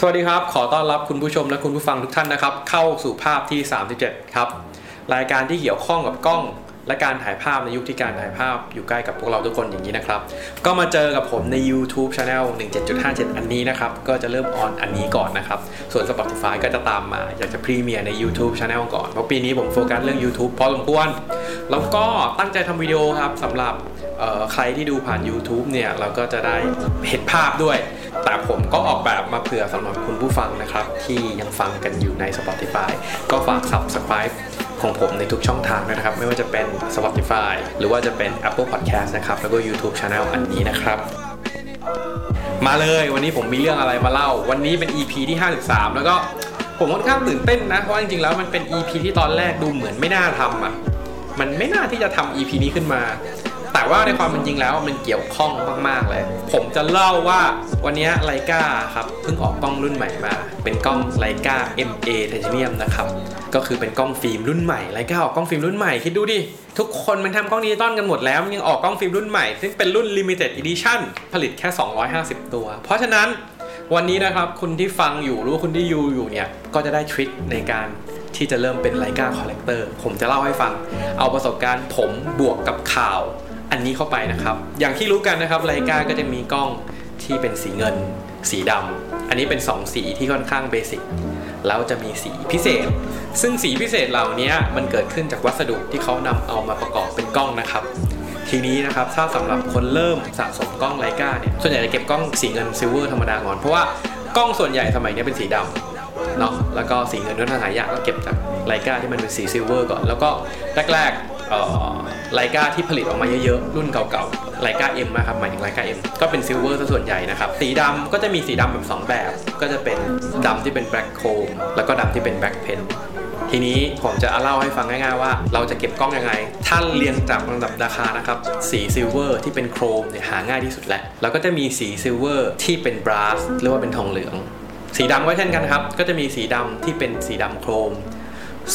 สวัสดีครับ ขอต้อนรับคุณผู้ชมและคุณผู้ฟังทุกท่านนะครับ เข้าสู่ภาพที่ 37 ครับ รายการที่เกี่ยวข้องกับกล้อง และการถ่ายภาพในยุคที่การถ่ายภาพอยู่ใกล้กับพวกเราทุกคนอย่างนี้นะครับ ก็มาเจอกับผมใน YouTube Channel 17.57 อันนี้นะครับ ก็จะเริ่มออนอันนี้ก่อนนะครับ ส่วน Spotify ก็จะตามมา อยากจะพรีเมียร์ใน YouTube Channel ก่อน เพราะปีนี้ผมโฟกัสเรื่อง YouTube พอสมควร แล้วก็ตั้งใจทำวิดีโอครับสำหรับใครที่ดูผ่าน YouTube เนี่ยเราก็จะได้เห็นภาพด้วย แต่ผมก็ออกแบบมาเผื่อสำหรับคุณผู้ฟังนะครับ ที่ยังฟังกันอยู่ใน Spotify ก็ฝาก Subscribe ของผมในทุกช่องทางนะครับ ไม่ว่าจะเป็น Spotify หรือว่าจะเป็น Apple Podcast นะครับ แล้วก็ YouTube Channel อันนี้นะครับมาเลยวันนี้ผมมีเรื่องอะไรมาเล่า วันนี้เป็น EP ที่ 53 แล้วก็ผมค่อนข้างตื่นเต้นนะ เพราะจริงๆแล้วมันเป็น EP ที่ตอนแรกดูเหมือนไม่น่าทำอะ มันไม่น่าที่จะทำ EP นี้ขึ้นมา แต่ว่าในความเป็นจริงแล้วมันเกี่ยวข้องมาก ๆ เลย ผมจะเล่าว่าวันนี้ Leica ครับเพิ่งออกกล้องรุ่นใหม่มา เป็นกล้องไลกา MA Titanium นะครับก็คือเป็นกล้องฟิล์มรุ่นใหม่ Leica ออกกล้องฟิล์มรุ่นใหม่คิดดูดิทุกคนมันทำกล้องดิจิตอลกันหมดแล้วมันยังออกกล้องฟิล์มรุ่นใหม่ ซึ่งเป็นรุ่น Limited Edition ผลิตแค่ 250 ตัว เพราะฉะนั้นวันนี้นะครับคุณที่ฟังอยู่หรือว่าคุณที่ดูอยู่เนี่ยก็จะได้ trick ในการที่จะเริ่มเป็น Leica collector ผมจะเล่าให้ฟัง เอาประสบการณ์ผมบวกกับข่าว อันนี้เข้าไปนะครับ อย่างที่รู้กันนะครับ Leica ก็จะมีกล้องที่เป็นสีเงิน สีดำอันนี้เป็น 2 สีที่ค่อนข้าง basic แล้วจะมีสีพิเศษ ซึ่งสีพิเศษเหล่านี้มันเกิดขึ้นจากวัสดุที่เขานำเอามาประกอบเป็นกล้องนะครับ ทีนี้นะครับถ้าสำหรับคนเริ่มสะสมกล้อง Leica เนี่ยส่วนใหญ่จะเก็บกล้องสีเงิน silver ธรรมดาก่อนเพราะว่ากล้องส่วนใหญ่สมัยนี้เป็นสีดำเนาะแล้วก็สีเงินก็ทางหายากก็เก็บจากLeica ที่มันเป็นสี silver ก่อน แล้วก็แรกๆ Leica ที่ผลิตออกมาเยอะๆ รุ่นเก่าๆ Leica M นะครับหมายถึง Leica M ก็เป็น silver ซะส่วนใหญ่นะครับ สีดำก็จะมีสีดำแบบ 2 แบบ ก็จะเป็นดำที่เป็น black chrome แล้วก็ดำที่เป็น black paint ทีนี้ผมจะเล่าให้ฟังง่ายๆว่า เราจะเก็บกล้องยังไง ถ้าเรียงจากลำดับราคานะครับ สี silver ที่เป็น chrome เนี่ยหาง่ายที่สุดแหละแล้วก็จะมีสี silver ที่เป็น brass หรือว่าเป็นทองเหลือง สีดำก็เช่นกันครับ ก็จะมีสีดำที่เป็นสีดำ chrome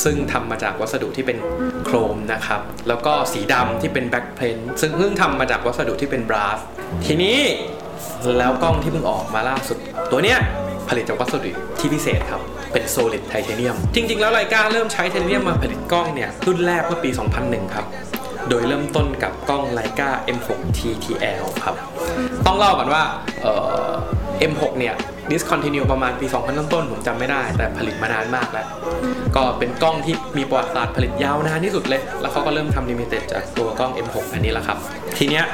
ซึ่งทำมาจากวัสดุที่เป็น chrome นะครับ แล้วก็สีดำที่เป็น black paint ซึ่งเพิ่งทำมาจากวัสดุที่เป็น brass ทีนี้แล้วกล้องที่เพิ่งออกมาล่าสุด ตัวเนี้ยผลิตจากวัสดุที่พิเศษครับ เป็น solid ไทเทเนียม จริง ๆ แล้ว Leica เริ่มใช้ไทเทเนียมมาผลิตกล้องเนี่ยรุ่นแรกเมื่อปี 2001 ครับ โดยเริ่มต้นกับกล้อง Leica M6 TTL ครับ ต้องเล่าก่อนว่า M6 เนี่ย discontinue ประมาณปี 2000 ต้นๆผมจำไม่ได้ แต่ผลิตมานานมากแล้ว ก็เป็นกล้องที่มีประวัติศาสตร์ผลิตยาวนานที่สุดเลย แล้วเขาก็เริ่มทำ limited จากตัวกล้อง M6 อันนี้แหละครับ ทีเนี้ย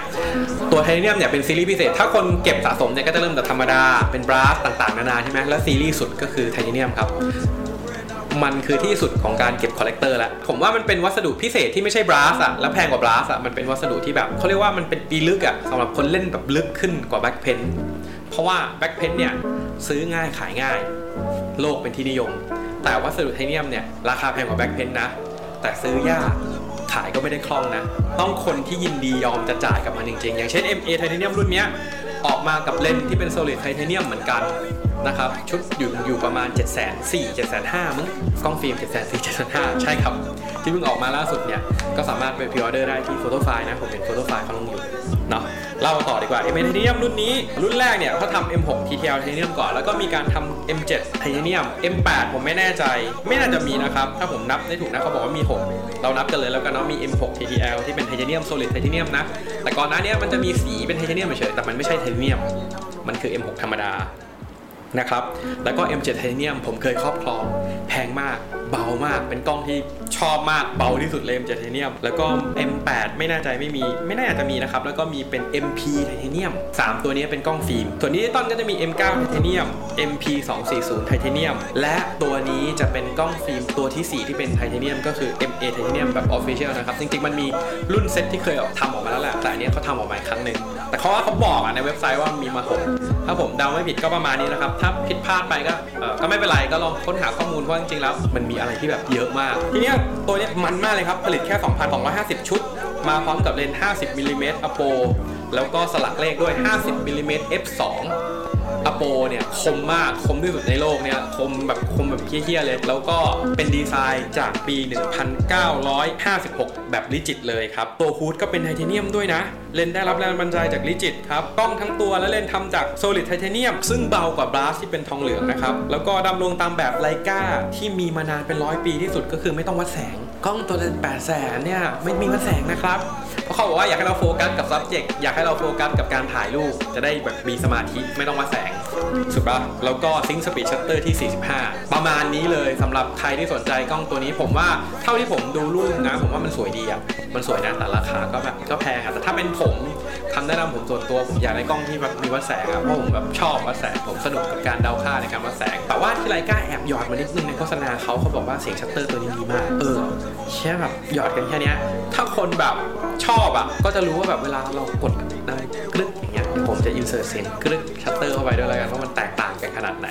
ตัวไทเทเนียมเนี่ยเป็นซีรีส์พิเศษ ถ้าคนเก็บสะสมเนี่ยก็จะเริ่มจากธรรมดา เป็น brass ต่างๆ นานาใช่ไหมแล้วซีรีส์สุดก็คือไทเทเนียมครับมันคือที่สุดของการเก็บ collector แล้ว ผมว่ามันเป็นวัสดุพิเศษที่ไม่ใช่ brass อะแล้วแพงกว่า brass อะมันเป็นวัสดุที่แบบเขาเรียกว่ามันเป็นปีลึกอะสำหรับคนเล่นแบบลึกขึ้นกว่า black paintเพ ราะว่า black paint เนี่ยซื้อง่ายขายง่าย โลกเป็นที่นิยม แต่วัสดุไทเทเนียมเนี่ยราคาแพงกว่า black paint นะ แต่ซื้อยากขายก็ไม่ได้คล่องนะ ต้องคนที่ยินดียอมจะจ่ายกับมันจริงๆ อย่างเช่น M-A ไทเทเนียมรุ่นเนี้ยออกมากับเลนส์ที่เป็น solid ไทเทเนียมเหมือนกันนะครับชุดอยู่อยู่ประมาณ 7 4 0 0 0 7 5 0 0 0มึงกล้องฟิล์ม 7 4 0 0 7 5 0 0ใช่ครับ ที่เพิ่งออกมาล่าสุดเนี่ย ก็สามารถไป pre-order ได้ที่ Fotofile นะ ผมเป็น Fotofile เขาลงอยู่เนาะ เล่าต่อดีกว่า M-A ไทเทเนียมรุ่นนี้ รุ่นแรกเนี่ยเขาทำ M6 TTL ไทเทเนียมก่อน แล้วก็มีการทำ M7 ไทเทเนียม M8 ผมไม่แน่ใจ ไม่น่าจะมีนะครับ ถ้าผมนับได้ถูกนะเขาบอกว่ามี 6 เรานับกันเลยแล้วกันเนาะมี M6 TTL ที่เป็นไทเทเนียม solid ไทเทเนียมนะ แต่ก่อนหน้านี้มันจะมีสีเป็นไทเทเนียมเฉยๆแต่มันไม่ใช่ไทเทเนียมมันคือ M6 ธรรมดานะครับแล้วก็ M7 ไทเทเนียมผมเคยครอบครองแพงมาก เบามากเป็นกล้องที่ชอบมากเบาที่สุดเลย M7 ไทเทเนียมแล้วก็ M8 ไม่แน่ใจไม่มี ไม่น่าจะมีนะครับ แล้วก็มีเป็น MP ไทเทเนียม 3 ตัวนี้เป็นกล้องฟิล์มส่วนดิจิตอลก็จะมี M9 ไทเทเนียม MP 240ไทเทเนียม และตัวนี้จะเป็นกล้องฟิล์มตัวทีสี่4 ที่เป็นไทเทเนียมก็คือ M-A ไทเทเนียมแบบ Official นะครับ จริง ๆ มันมีรุ่นเซ็ตที่เคยทำออกมาแล้วแหละแต่อันนี้เขาทำออกมาอีกครั้งหนึ่งแต่เขาว่าเขาบอกอในเว็บไซต์ว่ามีมาหกถ้าผมเดาไม่ผิดก็ประมาณนี้นะครับถ้าผิดพลาดไปก็เออก็ไม่เป็นไรก็ลองค้นหาข้อมูลเพราะจริงๆแล้วมันมีอะไรที่แบบเยอะมาก ทีเนี้ยตัวเนี้ยมันมากเลยครับผลิตแค่ 2,250 ชุด มาพร้อมกับเลนส์ 50มิลลิเมตร APO แล้วก็สลักเลขด้วย 50มิลลิเมตร f2 APO เนี่ยคมมากคมที่สุดในโลกเนี่ยคมแบบคมแบบเหี้ยๆเลย แล้วก็เป็นดีไซน์จากปี 1956 แบบ Rigid เลยครับ ตัว hood ก็เป็นไทเทเนียมด้วยนะ เลนส์ได้รับแรงบันดาลใจจาก Rigid ครับกล้องทั้งตัวและเลนส์ทำจาก solid ไทเทเนียม ซึ่งเบากว่า brass ที่เป็นทองเหลืองนะครับ แล้วก็ดำรงตามแบบ Leicaที่มีมานานเป็นร้อยปีที่สุดก็คือไม่ต้องวัดแสง กล้องตัวเลนส์แปดแสนเนี่ยไม่มีวัดแสงนะครับเพราะเขาบอกว่าอยากให้เราโฟกัสกับ subject อยากให้เราโฟกัสกับการถ่ายรูปจะได้แบบมีสมาธิไม่ต้องวัดแสง สุดปะแล้วก็ซิง k ์สปีดชัตเตอร์ที่ 45 ประมาณนี้เลยสำหรับใครที่สนใจกล้องตัวนี้ ผมว่าเท่าที่ผมดูรูปนะ ผมว่ามันสวยดีอะมันสวยนะแต่ราคาก็แบบก็แพงอะแต่ถ้าเป็นผมคำแนะนำผมส่วนตัวผมอยากได้กล้องที่มีวัดแสงอะเพราะผมแบบชอบวัดแสงผมสนุกกับการเดาค่าในการวัดแสง แต่ว่าที่ Leica แอบหยอดมานิดนึงในโฆษณาเขาเขาบอกว่าเสียงชัตเตอร์ตัวนี้ดีมากเออแค่แบบหยอดกันแค่นี้ถ้าคนแบบ ชอบอะ ก็จะรู้ว่าแบบเวลาเรากดดังกรึ๊กอย่างเงี้ยผมจะ insert เสียงกรึ๊กชัตเตอร์เข้าไปด้วยแล้วกันว่ามันแตกต่างกันขนาดไหน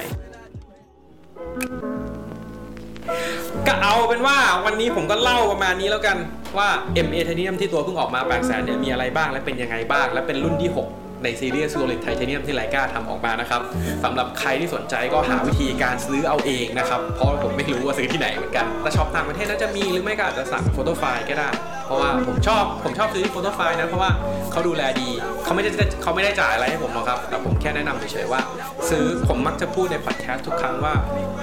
ก็เอาเป็นว่าวันนี้ผมก็เล่าประมาณนี้แล้วกันว่า M-A Titanium ที่ตัวเพิ่งออกมา8 0 0 0 0เนี่ยมีอะไรบ้างและเป็นยังไงบ้าง และเป็นรุ่นที่ 6ในซีรีส์ Solid Titanium ที่ Leica ทำออกมานะครับสำหรับใครที่สนใจก็หาวิธีการซื้อเอาเองนะครับ เพราะผมไม่รู้ว่าซื้อที่ไหนเหมือนกัน แต่ช็อปต่างประเทศน่าจะมีหรือไม่ก็อาจจะสั่ง Fotofile ก็ได้ เพราะว่าผมชอบผมชอบซื้อที่โฟโต้ไฟนะเพราะว่าเขาดูแลดีเขาไม่ได้เขาไม่ได้จ่ายอะไรให้ผมหรอกครับแต่ผมแค่แนะนำเฉยๆว่า ซื้อผมมักจะพูดในพอดแคสต์ทุกครั้งว่า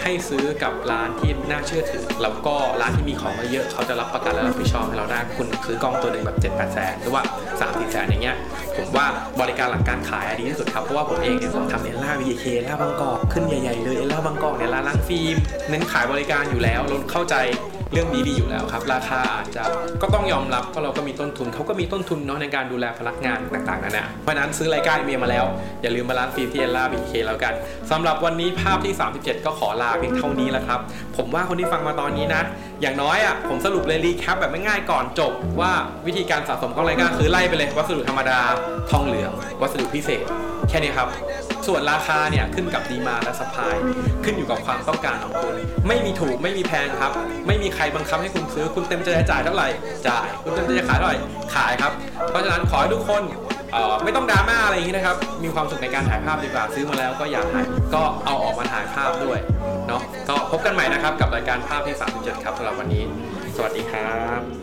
ให้ซื้อกับร้านที่น่าเชื่อถือ แล้วก็ร้านที่มีของเยอะเขาจะรับประกันและรับผิดชอบให้เราได้คุณซื้อกล้องตัวหนึ่งแบบ7 8แสนหรือว่า3 4แสนอย่างเงี้ยผมว่าบริการหลังการขายดีที่สุดครับเพราะว่าผมเองเนี่ยผมทำเอล่าวีเคเอล่าบางกอกขึ้นใหญ่ๆเลยเอลล่าบางกอกเนี่ยร้านล้างฟิล์มเน้นขายบริการอยู่แล้วเราเข้าใจเรื่องนี้ดีอยู่แล้วครับ ราคาอาจจะก็ต้องยอมรับเพราะเราก็มีต้นทุนเขาก็มีต้นทุนเนาะในการดูแลพนักงานต่างๆนั่นแหละเพราะฉะนั้นซื้อรายการเมียมาแล้ว อย่าลืมมาร้านฟิล์มที่เอลล่าบีเคแล้วกันสำหรับวันนี้ภาพที่ 37 ก็ขอลาเพียงเท่านี้แหละครับ ผมว่าคนที่ฟังมาตอนนี้นะ อย่างน้อยอะผมสรุปเลยรีแคปแบบไม่ง่ายก่อนจบว่าวิธีการสะสมของรายการคือไล่ไปเลยวัสดุธรรมดาทองเหลืองวัสดุพิเศษ แค่นี้ครับ ส่วนราคาเนี่ยขึ้นกับดีมาและสปายขึ้นอยู่กับความต้องการของคุณ ไม่มีถูกไม่มีแพงครับ ไม่มีใครบังคับให้คุณซื้อ คุณเต็มใจจะจ่ายเท่าไหร่ จ่าย คุณเต็มใจจะขายเท่าไหร่ ขายครับ เพราะฉะนั้นขอให้ทุกคนไม่ต้องดราม่าอะไรอย่างนี้นะครับ มีความสุขในการถ่ายภาพดีกว่า ซื้อมาแล้วก็อยากถ่ายก็เอาออกมาถ่ายภาพด้วยเนาะ ก็พบกันใหม่นะครับกับรายการภาพที่37ครับสำหรับวันนี้ สวัสดีครับ